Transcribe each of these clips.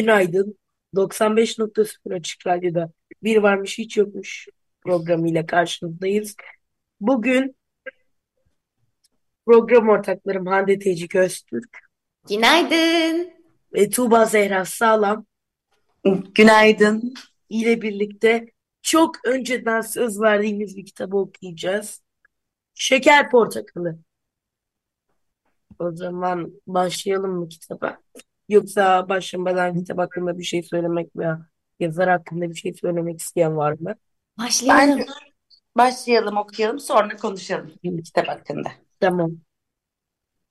Günaydın. 95.0 Açık Radyo'da Bir Varmış Hiç Yokmuş programıyla karşınızdayız. Bugün program ortaklarım Hande Tecik Öztürk Günaydın. ve Tuğba Zehra Sağlam Günaydın. ile birlikte çok önceden söz verdiğimiz bir kitabı okuyacağız. Şeker Portakalı. O zaman başlayalım mı kitaba? Yoksa başlamadan kitap hakkında bir şey söylemek veya yazar hakkında bir şey söylemek isteyen var mı? Başlayalım. Bence başlayalım okuyalım sonra konuşalım kitap hakkında. Tamam.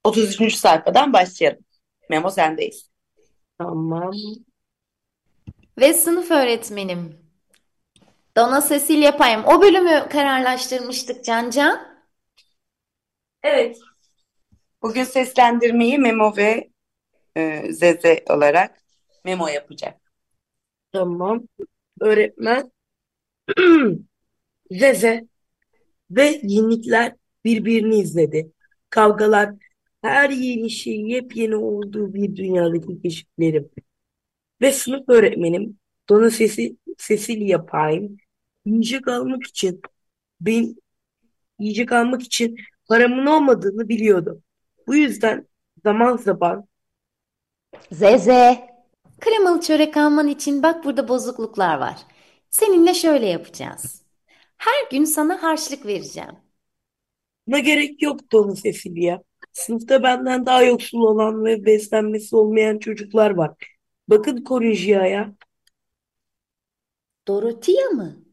33. sayfadan başlayalım. Memo sendeyiz. Tamam. Ve sınıf öğretmenim. Dona Cecilia Payım. O bölümü kararlaştırmıştık Can Can. Evet. Bugün seslendirmeyi Memo ve e, Zeze olarak Memo yapacak. Tamam. Öğretmen Zeze ve yenilikler birbirini izledi. Kavgalar her yeni şey yepyeni olduğu bir dünyadaki keşiflerim. Ve sınıf öğretmenim Dona sesi Cecilia Payne yiyecek almak için ben yiyecek almak için paramın olmadığını biliyordu. Bu yüzden zaman zaman Zeze. Kremalı çörek alman için bak burada bozukluklar var. Seninle şöyle yapacağız. Her gün sana harçlık vereceğim. buna gerek yok Dona Cecilia. Sınıfta benden daha yoksul olan ve beslenmesi olmayan çocuklar var. Bakın Cornelia'ya Dorothea mı?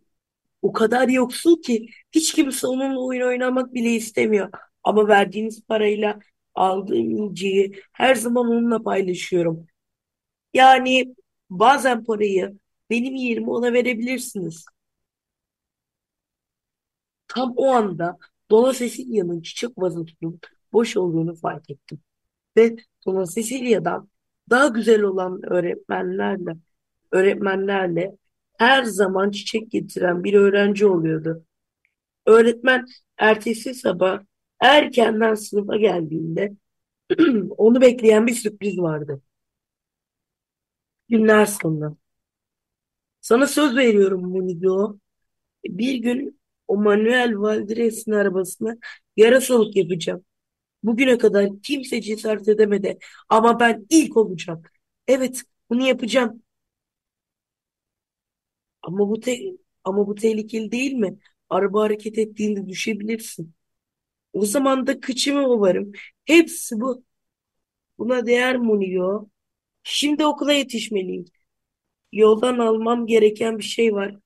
o kadar yoksul ki hiç kimse onunla oyun oynamak bile istemiyor. Ama verdiğiniz parayla aldığım yiyeceği her zaman onunla paylaşıyorum. Yani bazen parayı benim yerime ona verebilirsiniz. Tam o anda Dona Cecilia'nın çiçek vazosunun boş olduğunu fark ettim. Ve Dona Cecilia'dan daha güzel olan öğretmenlerle öğretmenlerle her zaman çiçek getiren bir öğrenci oluyordu. Öğretmen ertesi sabah erkenden sınıfa geldiğinde onu bekleyen bir sürpriz vardı. Günler sonra. Sana söz veriyorum Munigo. Bir gün o Manuel Valdres'in arabasına yarasalık yapacağım. Bugüne kadar kimse cesaret edemedi ama ben ilk olacağım. Evet, bunu yapacağım. Ama bu te ama bu tehlikeli değil mi? Araba hareket ettiğinde düşebilirsin. O zaman da kıçımı ovarım. Hepsi bu. Buna değer Munigo. Şimdi okula yetişmeliyim. Yoldan almam gereken bir şey var.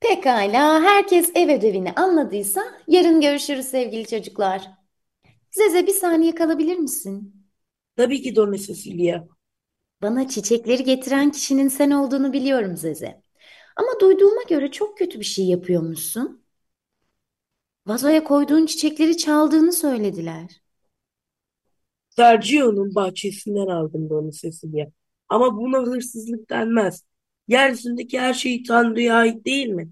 Pekala, herkes ev ödevini anladıysa yarın görüşürüz sevgili çocuklar. Zeze bir saniye kalabilir misin? Tabii ki Dona Cecilia. Bana çiçekleri getiren kişinin sen olduğunu biliyorum Zeze. Ama duyduğuma göre çok kötü bir şey yapıyormuşsun. Vazoya koyduğun çiçekleri çaldığını söylediler. Sergio'nun bahçesinden aldım Dona Cecilia. Ama buna hırsızlık denmez. Yeryüzündeki her şey Tanrı'ya ait değil mi?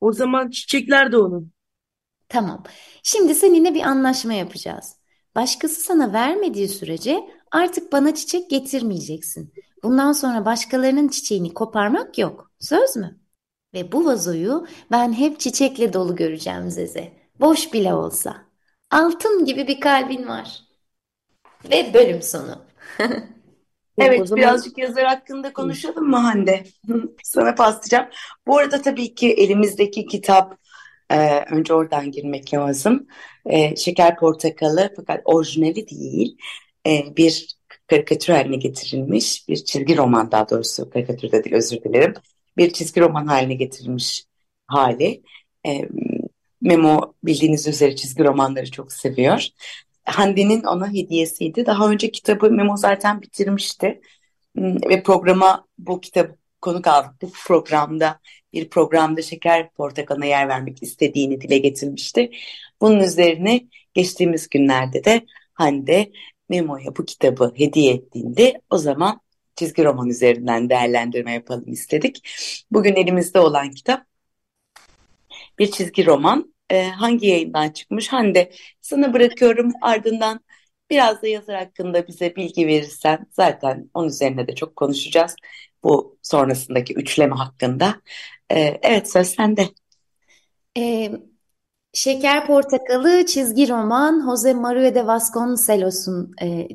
O zaman çiçekler de onun. Tamam. Şimdi seninle bir anlaşma yapacağız. Başkası sana vermediği sürece artık bana çiçek getirmeyeceksin. Bundan sonra başkalarının çiçeğini koparmak yok. Söz mü? Ve bu vazoyu ben hep çiçekle dolu göreceğim Zeze. Boş bile olsa. Altın gibi bir kalbin var. Ve bölüm sonu. O Evet, zaman birazcık yazar hakkında konuşalım mı Hande? Sana paslayacağım. Bu arada tabii ki elimizdeki kitap e, önce oradan girmek lazım. E, Şeker Portakalı fakat orijinali değil. E, bir karikatür haline getirilmiş. Bir çizgi roman daha doğrusu karikatür de değil özür dilerim. Bir çizgi roman haline getirilmiş hali. E, Memo bildiğiniz üzere çizgi romanları çok seviyor. Hande'nin ona hediyesiydi. Daha önce kitabı Memo zaten bitirmişti. Hmm, Ve programa bu kitabı konuk aldık. Bu programda bir programda Şeker Portakalı'na yer vermek istediğini dile getirmişti. Bunun üzerine geçtiğimiz günlerde de Hande Memo'ya bu kitabı hediye ettiğinde o zaman çizgi roman üzerinden değerlendirme yapalım istedik. Bugün elimizde olan kitap bir çizgi roman. Ee, hangi yayından çıkmış? Hande sana bırakıyorum ardından biraz da yazar hakkında bize bilgi verirsen zaten onun üzerine de çok konuşacağız. Bu sonrasındaki üçleme hakkında. Ee, evet söz sende. Ee, Şeker Portakalı çizgi roman Jose Maria de Vasconcelos'un e,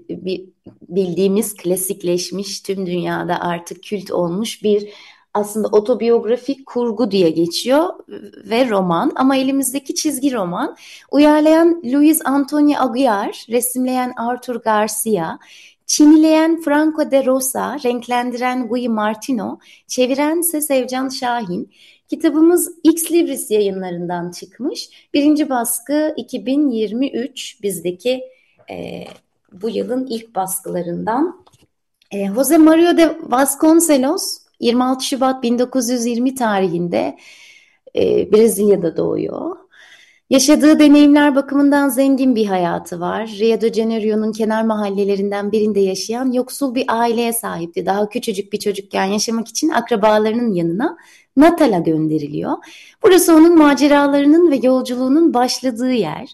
bildiğimiz klasikleşmiş tüm dünyada artık kült olmuş bir aslında otobiyografik kurgu diye geçiyor ve roman ama elimizdeki çizgi roman uyarlayan Luis Antonio Aguiar, resimleyen Arthur Garcia, çinileyen Franco de Rosa, renklendiren Guy Martino, çeviren ise Sevcan Şahin. Kitabımız X Libris yayınlarından çıkmış. Birinci baskı 2023 bizdeki e, bu yılın ilk baskılarından. E, Jose Mario de Vasconcelos 26 Şubat 1920 tarihinde e, Brezilya'da doğuyor. Yaşadığı deneyimler bakımından zengin bir hayatı var. Rio de Janeiro'nun kenar mahallelerinden birinde yaşayan yoksul bir aileye sahipti. Daha küçücük bir çocukken yaşamak için akrabalarının yanına Natal'a gönderiliyor. Burası onun maceralarının ve yolculuğunun başladığı yer.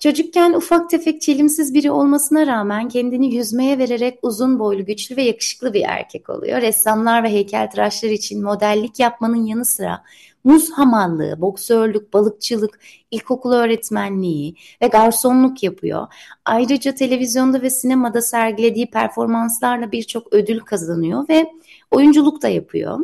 Çocukken ufak tefek çelimsiz biri olmasına rağmen kendini yüzmeye vererek uzun boylu, güçlü ve yakışıklı bir erkek oluyor. Ressamlar ve heykeltıraşlar için modellik yapmanın yanı sıra muz hamallığı, boksörlük, balıkçılık, ilkokul öğretmenliği ve garsonluk yapıyor. Ayrıca televizyonda ve sinemada sergilediği performanslarla birçok ödül kazanıyor ve oyunculuk da yapıyor.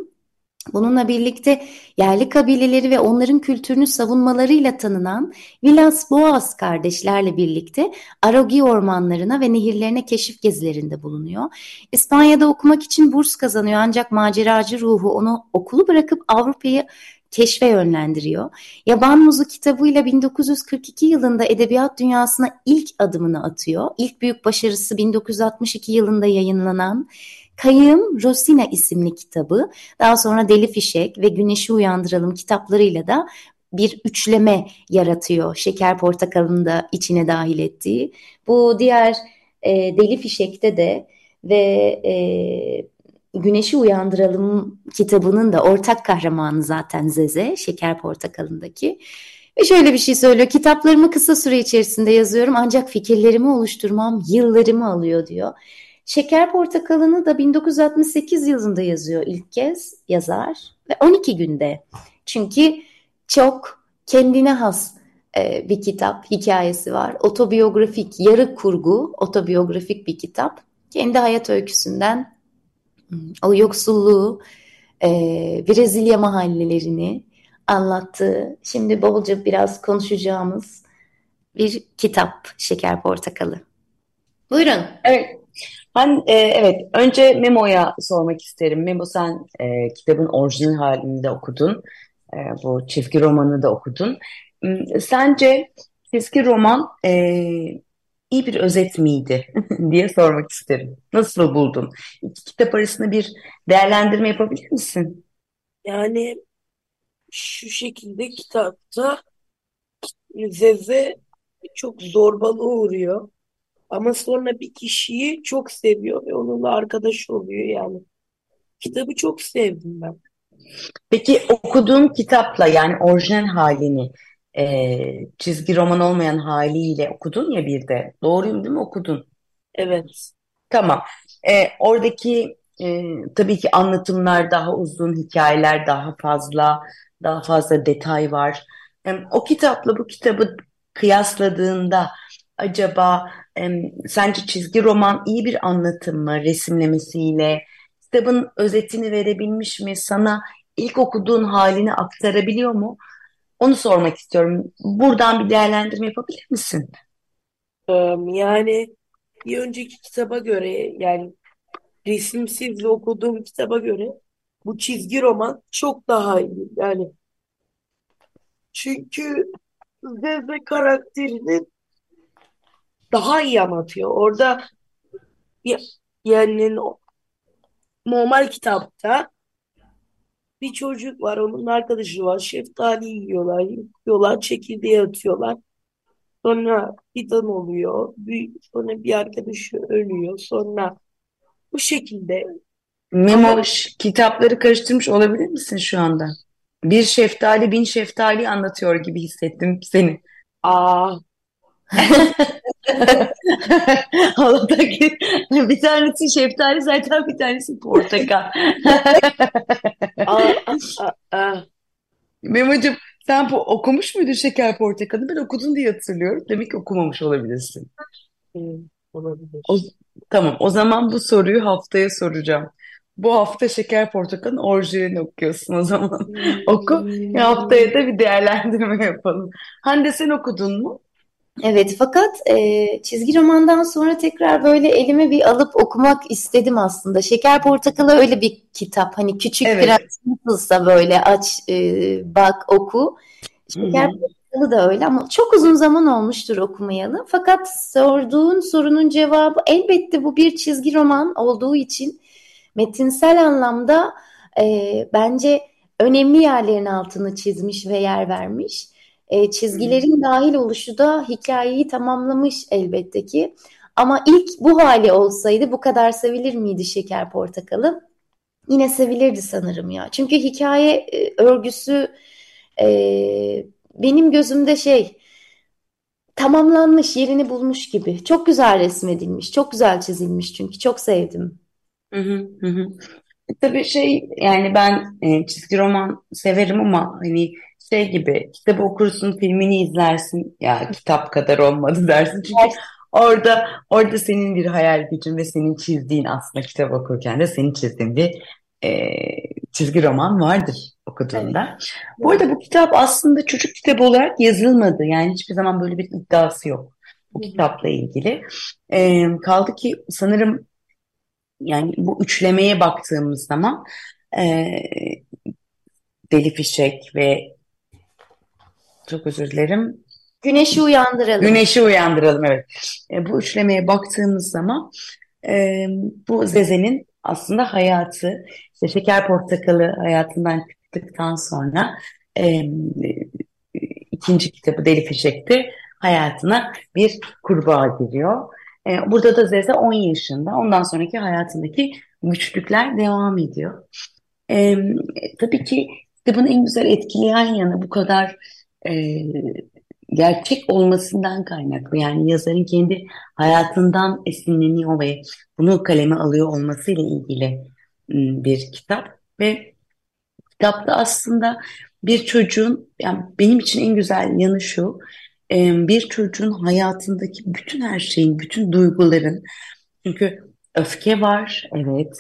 Bununla birlikte yerli kabileleri ve onların kültürünü savunmalarıyla tanınan Vilas Boas kardeşlerle birlikte Arogi ormanlarına ve nehirlerine keşif gezilerinde bulunuyor. İspanya'da okumak için burs kazanıyor ancak maceracı ruhu onu okulu bırakıp Avrupa'yı keşfe yönlendiriyor. Yaban Muzu kitabıyla 1942 yılında edebiyat dünyasına ilk adımını atıyor. İlk büyük başarısı 1962 yılında yayınlanan Kayığım Rosina isimli kitabı, daha sonra Deli Fişek ve Güneşi Uyandıralım kitaplarıyla da bir üçleme yaratıyor. Şeker Portakalı'nı da içine dahil ettiği. Bu diğer e, Deli Fişek'te de ve e, Güneşi Uyandıralım kitabının da ortak kahramanı zaten Zeze, Şeker Portakalı'ndaki. Ve şöyle bir şey söylüyor. Kitaplarımı kısa süre içerisinde yazıyorum ancak fikirlerimi oluşturmam yıllarımı alıyor diyor. Şeker Portakalı'nı da 1968 yılında yazıyor ilk kez yazar ve 12 günde. Çünkü çok kendine has e, bir kitap, hikayesi var. Otobiyografik, yarı kurgu, otobiyografik bir kitap. Kendi hayat öyküsünden o yoksulluğu, e, Brezilya mahallelerini anlattığı, şimdi bolca biraz konuşacağımız bir kitap Şeker Portakalı. Buyurun. Evet. Ben e, evet önce Memo'ya sormak isterim. Memo sen e, kitabın orijinal halini de okudun. E, bu çizgi romanı da okudun. Sence çizgi roman e, iyi bir özet miydi diye sormak isterim. Nasıl buldun? İki kitap arasında bir değerlendirme yapabilir misin? Yani şu şekilde kitapta Zeze çok zorbalığa uğruyor. Ama sonra bir kişiyi çok seviyor ve onunla arkadaş oluyor yani. Kitabı çok sevdim ben. Peki okuduğun kitapla yani orijinal halini e, çizgi roman olmayan haliyle okudun ya bir de. Doğruyum değil mi okudun? Evet. Tamam. E, oradaki e, tabii ki anlatımlar daha uzun, hikayeler daha fazla, daha fazla detay var. E, o kitapla bu kitabı kıyasladığında acaba e, sence çizgi roman iyi bir anlatım mı resimlemesiyle? Kitabın özetini verebilmiş mi? Sana ilk okuduğun halini aktarabiliyor mu? Onu sormak istiyorum. Buradan bir değerlendirme yapabilir misin? Yani bir önceki kitaba göre yani resimsiz okuduğum kitaba göre bu çizgi roman çok daha iyi. Yani çünkü Zeze karakterinin daha iyi anlatıyor. Orada yani normal kitapta bir çocuk var, onun arkadaşı var. Şeftali yiyorlar, yıkıyorlar, çekirdeği atıyorlar. Sonra fidan oluyor. Bir, sonra bir arkadaşı ölüyor. Sonra bu şekilde. Memo Ama... kitapları karıştırmış olabilir misin şu anda? Bir şeftali bin şeftali anlatıyor gibi hissettim seni. Aa. Halataki bir tanesi şeftali zaten bir tanesi portakal. Memo'cum sen bu, okumuş muydun Şeker Portakalı? Ben okudum diye hatırlıyorum. Demek ki okumamış olabilirsin. Hmm, olabilir. O, tamam o zaman bu soruyu haftaya soracağım. Bu hafta Şeker Portakal'ın orijinalini okuyorsun o zaman. Hmm. Oku. Haftaya da bir değerlendirme yapalım. Hande sen okudun mu? Evet fakat e, çizgi romandan sonra tekrar böyle elime bir alıp okumak istedim aslında. Şeker Portakalı öyle bir kitap. Hani küçük evet. prens nasılsa böyle aç e, bak oku. Şeker Portakalı da öyle ama çok uzun zaman olmuştur okumayalı. Fakat sorduğun sorunun cevabı elbette bu bir çizgi roman olduğu için metinsel anlamda e, bence önemli yerlerin altını çizmiş ve yer vermiş. E, çizgilerin dahil oluşu da hikayeyi tamamlamış elbette ki. Ama ilk bu hali olsaydı bu kadar sevilir miydi Şeker Portakalı? Yine sevilirdi sanırım ya. Çünkü hikaye e, örgüsü e, benim gözümde şey tamamlanmış, yerini bulmuş gibi. Çok güzel resmedilmiş, çok güzel çizilmiş çünkü çok sevdim. Hı hı hı. Tabii şey yani ben e, çizgi roman severim ama hani şey gibi kitabı okursun filmini izlersin ya kitap kadar olmadı dersin çünkü orada orada senin bir hayal gücün ve senin çizdiğin aslında kitap okurken de senin çizdiğin bir e, çizgi roman vardır okuduğunda. Evet. Bu arada bu kitap aslında çocuk kitabı olarak yazılmadı yani hiçbir zaman böyle bir iddiası yok bu kitapla ilgili. E, kaldı ki sanırım yani bu üçlemeye baktığımız zaman e, Deli Fişek ve çok özür dilerim. Güneşi uyandıralım. Güneşi uyandıralım evet. E, bu üçlemeye baktığımız zaman e, bu Zeze'nin aslında hayatı, işte Şeker Portakalı hayatından çıktıktan sonra e, ikinci kitabı Deli Fişek'te hayatına bir kurbağa giriyor. E, burada da Zeze 10 yaşında. Ondan sonraki hayatındaki güçlükler devam ediyor. E, tabii ki kitabın en güzel etkileyen yanı bu kadar e, gerçek olmasından kaynaklı. Yani yazarın kendi hayatından esinleniyor ve bunu kaleme alıyor olmasıyla ilgili bir kitap ve kitapta aslında bir çocuğun yani benim için en güzel yanı şu bir çocuğun hayatındaki bütün her şeyin, bütün duyguların çünkü öfke var, evet,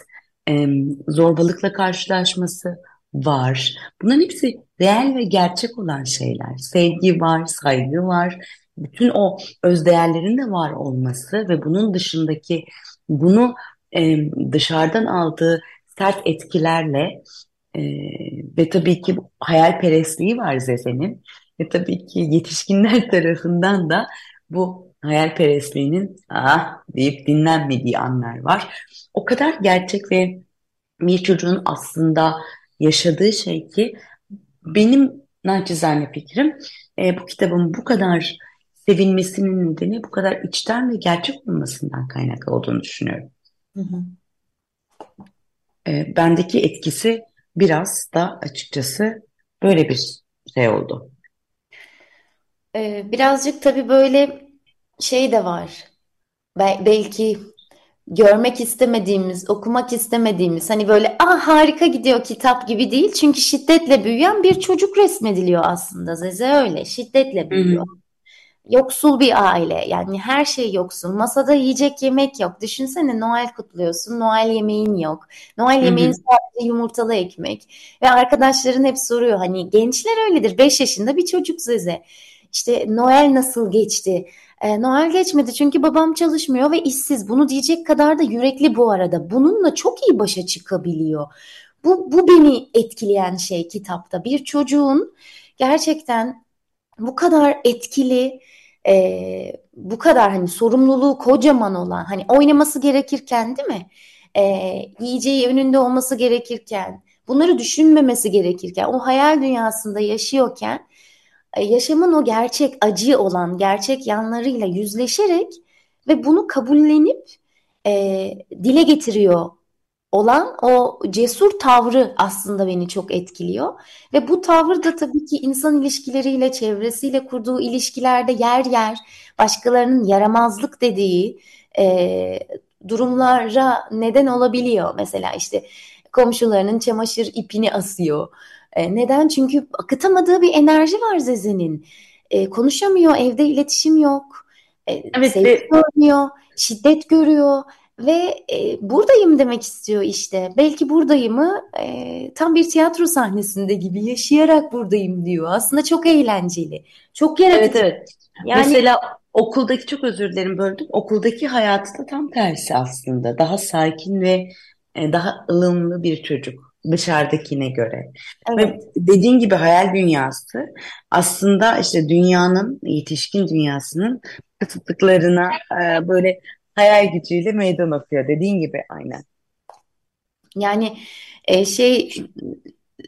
zorbalıkla karşılaşması var. Bunların hepsi real ve gerçek olan şeyler. Sevgi var, saygı var. Bütün o özdeğerlerin de var olması ve bunun dışındaki bunu e, dışarıdan aldığı sert etkilerle e, ve tabii ki hayalperestliği var Zeze'nin ve tabii ki yetişkinler tarafından da bu hayalperestliğinin ah deyip dinlenmediği anlar var. O kadar gerçek ve bir çocuğun aslında yaşadığı şey ki benim naçizane fikrim e, bu kitabın bu kadar sevilmesinin nedeni bu kadar içten ve gerçek olmasından kaynaklı olduğunu düşünüyorum. Hı hı. E, bendeki etkisi biraz da açıkçası böyle bir şey oldu. Ee, birazcık tabii böyle şey de var. belki görmek istemediğimiz, okumak istemediğimiz hani böyle ah harika gidiyor kitap gibi değil. Çünkü şiddetle büyüyen bir çocuk resmediliyor aslında. Zeze öyle şiddetle büyüyor. Yoksul bir aile yani her şey yoksul. Masada yiyecek yemek yok. Düşünsene Noel kutluyorsun. Noel yemeğin yok. Noel yemeğin sadece yumurtalı ekmek. Ve arkadaşların hep soruyor hani gençler öyledir. 5 yaşında bir çocuk Zeze. İşte Noel nasıl geçti? E, Noel geçmedi çünkü babam çalışmıyor ve işsiz. Bunu diyecek kadar da yürekli bu arada. Bununla çok iyi başa çıkabiliyor. Bu, bu beni etkileyen şey kitapta. Bir çocuğun gerçekten bu kadar etkili e, bu kadar hani sorumluluğu kocaman olan hani oynaması gerekirken değil mi? E, yiyeceği önünde olması gerekirken bunları düşünmemesi gerekirken o hayal dünyasında yaşıyorken yaşamın o gerçek acı olan gerçek yanlarıyla yüzleşerek ve bunu kabullenip e, dile getiriyor olan o cesur tavrı aslında beni çok etkiliyor. Ve bu tavır da tabii ki insan ilişkileriyle, çevresiyle kurduğu ilişkilerde yer yer başkalarının yaramazlık dediği e, durumlara neden olabiliyor. Mesela işte komşularının çamaşır ipini asıyor. E, neden? Çünkü akıtamadığı bir enerji var Zeze'nin. E, konuşamıyor, evde iletişim yok. E, evet, sevgi görmüyor, şiddet görüyor ve e, buradayım demek istiyor işte. Belki buradayımı e, tam bir tiyatro sahnesinde gibi yaşayarak buradayım diyor. Aslında çok eğlenceli. Çok yaratıcı. Evet evet. Yani, Mesela okuldaki çok özür dilerim böldüm. Okuldaki hayatı da tam tersi aslında. Daha sakin ve e, daha ılımlı bir çocuk dışarıdakine göre. Evet. Ve dediğin gibi hayal dünyası aslında işte dünyanın, yetişkin dünyasının kısıtlıklarına e, böyle hayal gücüyle meydan okuyor dediğin gibi aynen. Yani e, şey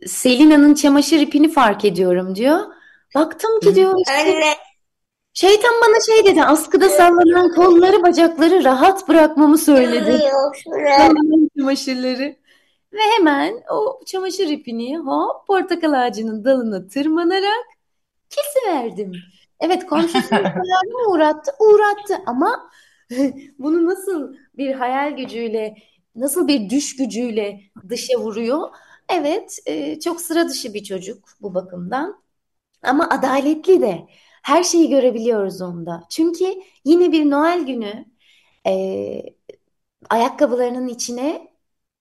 Selina'nın çamaşır ipini fark ediyorum diyor. Baktım ki diyor işte şeytan bana şey dedi askıda sallanan kolları bacakları rahat bırakmamı söyledi. çamaşırları. Ve hemen o çamaşır ipini hop portakal ağacının dalına tırmanarak kesiverdim. Evet komşusunu mı uğrattı? Uğrattı ama bunu nasıl bir hayal gücüyle, nasıl bir düş gücüyle dışa vuruyor? Evet, e, çok sıra dışı bir çocuk bu bakımdan. Ama adaletli de. Her şeyi görebiliyoruz onda. Çünkü yine bir Noel günü e, ayakkabılarının içine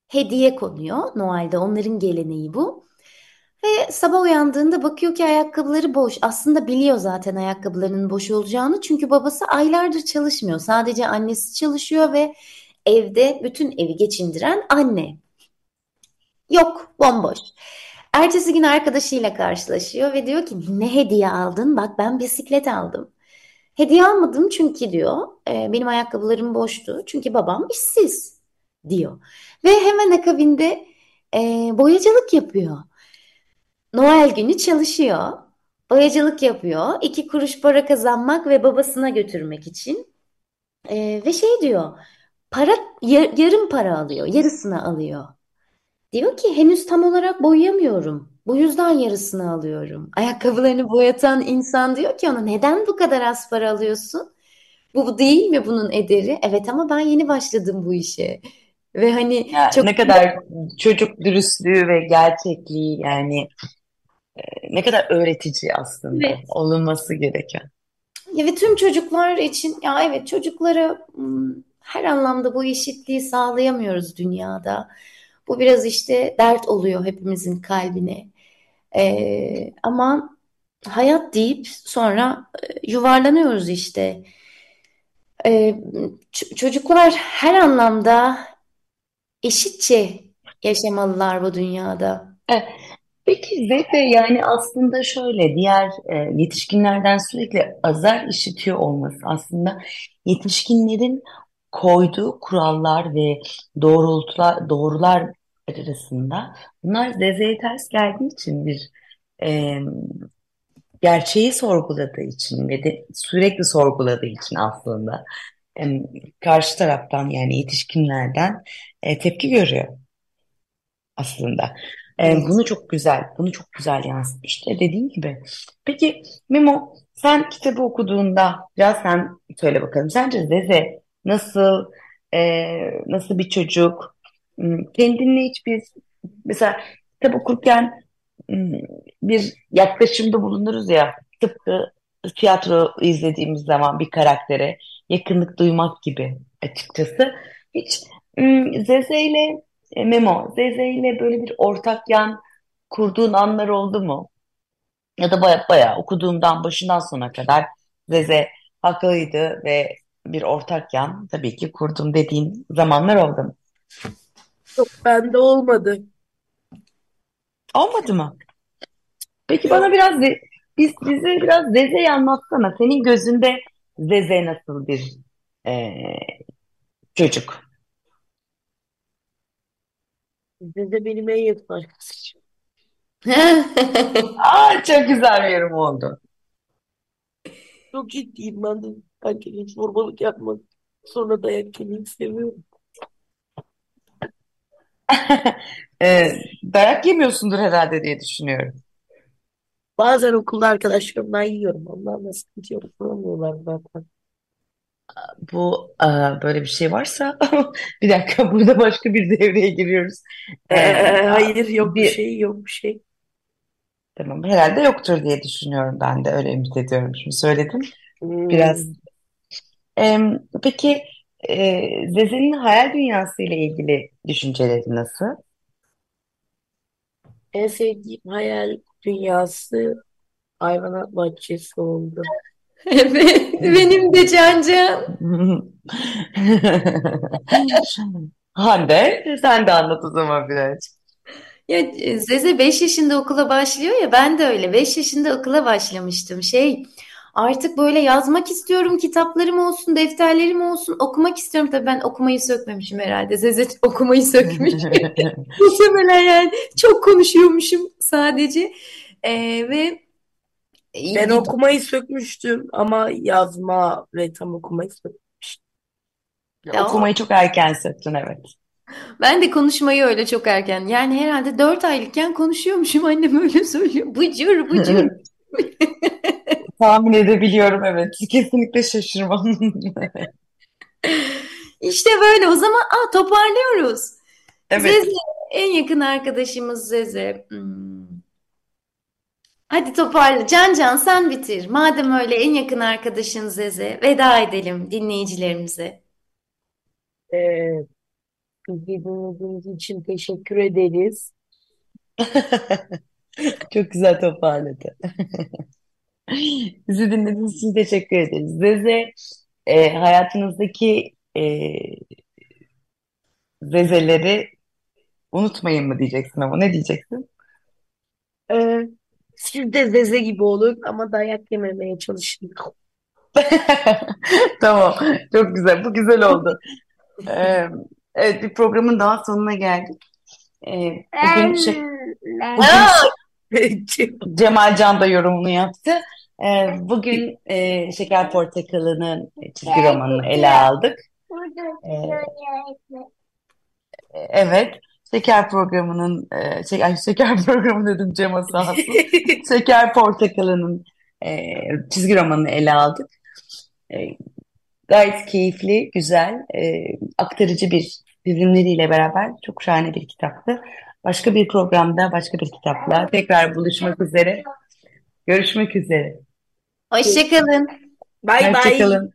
hediye konuyor. Noel'de onların geleneği bu. Ve sabah uyandığında bakıyor ki ayakkabıları boş. Aslında biliyor zaten ayakkabılarının boş olacağını. Çünkü babası aylardır çalışmıyor. Sadece annesi çalışıyor ve evde bütün evi geçindiren anne. Yok, bomboş. Ertesi gün arkadaşıyla karşılaşıyor ve diyor ki ne hediye aldın? Bak ben bisiklet aldım. Hediye almadım çünkü diyor e, benim ayakkabılarım boştu. Çünkü babam işsiz diyor. Ve hemen akabinde e, boyacılık yapıyor. Noel günü çalışıyor. Boyacılık yapıyor. İki kuruş para kazanmak ve babasına götürmek için. Ee, ve şey diyor. Para yar, yarım para alıyor. Yarısını alıyor. Diyor ki henüz tam olarak boyayamıyorum. Bu yüzden yarısını alıyorum. Ayakkabılarını boyatan insan diyor ki ona neden bu kadar az para alıyorsun? Bu değil mi bunun ederi? Evet ama ben yeni başladım bu işe. Ve hani ya, çok ne kadar çocuk dürüstlüğü ve gerçekliği yani ne kadar öğretici aslında evet. olunması gereken. Ya ve tüm çocuklar için ya evet çocuklara her anlamda bu eşitliği sağlayamıyoruz dünyada. Bu biraz işte dert oluyor hepimizin kalbine. Ee, ama hayat deyip sonra e, yuvarlanıyoruz işte. Ee, çocuklar her anlamda eşitçe yaşamalılar bu dünyada. Evet. Peki Zeyfe yani aslında şöyle diğer e, yetişkinlerden sürekli azar işitiyor olması aslında yetişkinlerin koyduğu kurallar ve doğrultular, doğrular arasında bunlar Zeze'ye ters geldiği için bir e, gerçeği sorguladığı için ve de sürekli sorguladığı için aslında e, karşı taraftan yani yetişkinlerden e, tepki görüyor aslında. Evet. bunu çok güzel, bunu çok güzel yansıtmıştı dediğin gibi. Peki Memo, sen kitabı okuduğunda biraz sen söyle bakalım. Sence Zeze nasıl e, nasıl bir çocuk? Hmm, kendinle hiçbir mesela kitap okurken hmm, bir yaklaşımda bulunuruz ya tıpkı tiyatro izlediğimiz zaman bir karaktere yakınlık duymak gibi açıkçası. Hiç Zeze ile e, Memo, Zeze ile böyle bir ortak yan kurduğun anlar oldu mu? Ya da baya, baya okuduğumdan başından sona kadar Zeze haklıydı ve bir ortak yan tabii ki kurdum dediğin zamanlar oldu mu? Yok bende olmadı. Olmadı mı? Peki bana biraz Biz bize biraz Zeze'yi anlatsana. Senin gözünde Zeze nasıl bir e, çocuk? Zeze benim en yakın arkadaşım. Aa, çok güzel bir yorum oldu. Çok ciddiyim ben de. Herkese hiç zorbalık yapmak. Sonra dayak yemeyi seviyorum. E, dayak yemiyorsundur herhalde diye düşünüyorum. Bazen okulda arkadaşlarımdan yiyorum. Onlarla sıkıntı yok. Bulamıyorlar zaten. Bu e, böyle bir şey varsa bir dakika burada başka bir devreye giriyoruz. Ee, E, hayır yok bir bir şey yok bir şey. tamam herhalde yoktur diye düşünüyorum ben de öyle ümit ediyorum. Şimdi söyledim biraz. Hmm. Em, peki e, Zeze'nin hayal dünyası ile ilgili düşünceleri nasıl? En sevdiğim hayal dünyası hayvanat bahçesi oldu. Evet, benim de Can Can. Hande sen de anlat o zaman biraz. Ya e, Zeze 5 yaşında okula başlıyor ya ben de öyle 5 yaşında okula başlamıştım. Şey artık böyle yazmak istiyorum kitaplarım olsun defterlerim olsun okumak istiyorum. Tabii ben okumayı sökmemişim herhalde. Zeze okumayı sökmüş. Muhtemelen yani çok konuşuyormuşum sadece. Ee, ve Ben okumayı sökmüştüm ama yazma ve tam okumayı sökmüştüm. Okumayı çok erken söktün evet. Ben de konuşmayı öyle çok erken. Yani herhalde 4 aylıkken konuşuyormuşum. Annem öyle söylüyor. Bıcır bıcır. Tahmin edebiliyorum evet. Kesinlikle şaşırmam. İşte böyle o zaman aa, toparlıyoruz. Evet. Zeze en yakın arkadaşımız Zeze. Hmm. Hadi toparla. Can Can sen bitir. Madem öyle en yakın arkadaşın Zeze veda edelim dinleyicilerimize. Ee, bizi dinlediğiniz için teşekkür ederiz. Çok güzel toparladı. Bizi dinlediğiniz için teşekkür ederiz. Zeze e, hayatınızdaki e, zezeleri unutmayın mı diyeceksin ama ne diyeceksin? Ee, siz de Zeze gibi olun ama dayak yememeye çalışın. Tamam, çok güzel. Bu güzel oldu. Ee, evet, bir programın daha sonuna geldik. Ee, bugün şey, bugün Cemal Can da yorumunu yaptı. Ee, bugün e, Şeker Portakalı'nın çizgi romanını ele aldık. Ee, evet, Şeker programının e, şey, ay, Şeker programı dedim Cem'a sağ olsun. Şeker Portakalı'nın e, çizgi romanını ele aldık. E, gayet keyifli, güzel, e, aktarıcı bir çizimleriyle beraber çok şahane bir kitaptı. Başka bir programda, başka bir kitapla tekrar buluşmak üzere. Görüşmek üzere. Hoşçakalın. Bay bay. Hoşçakalın.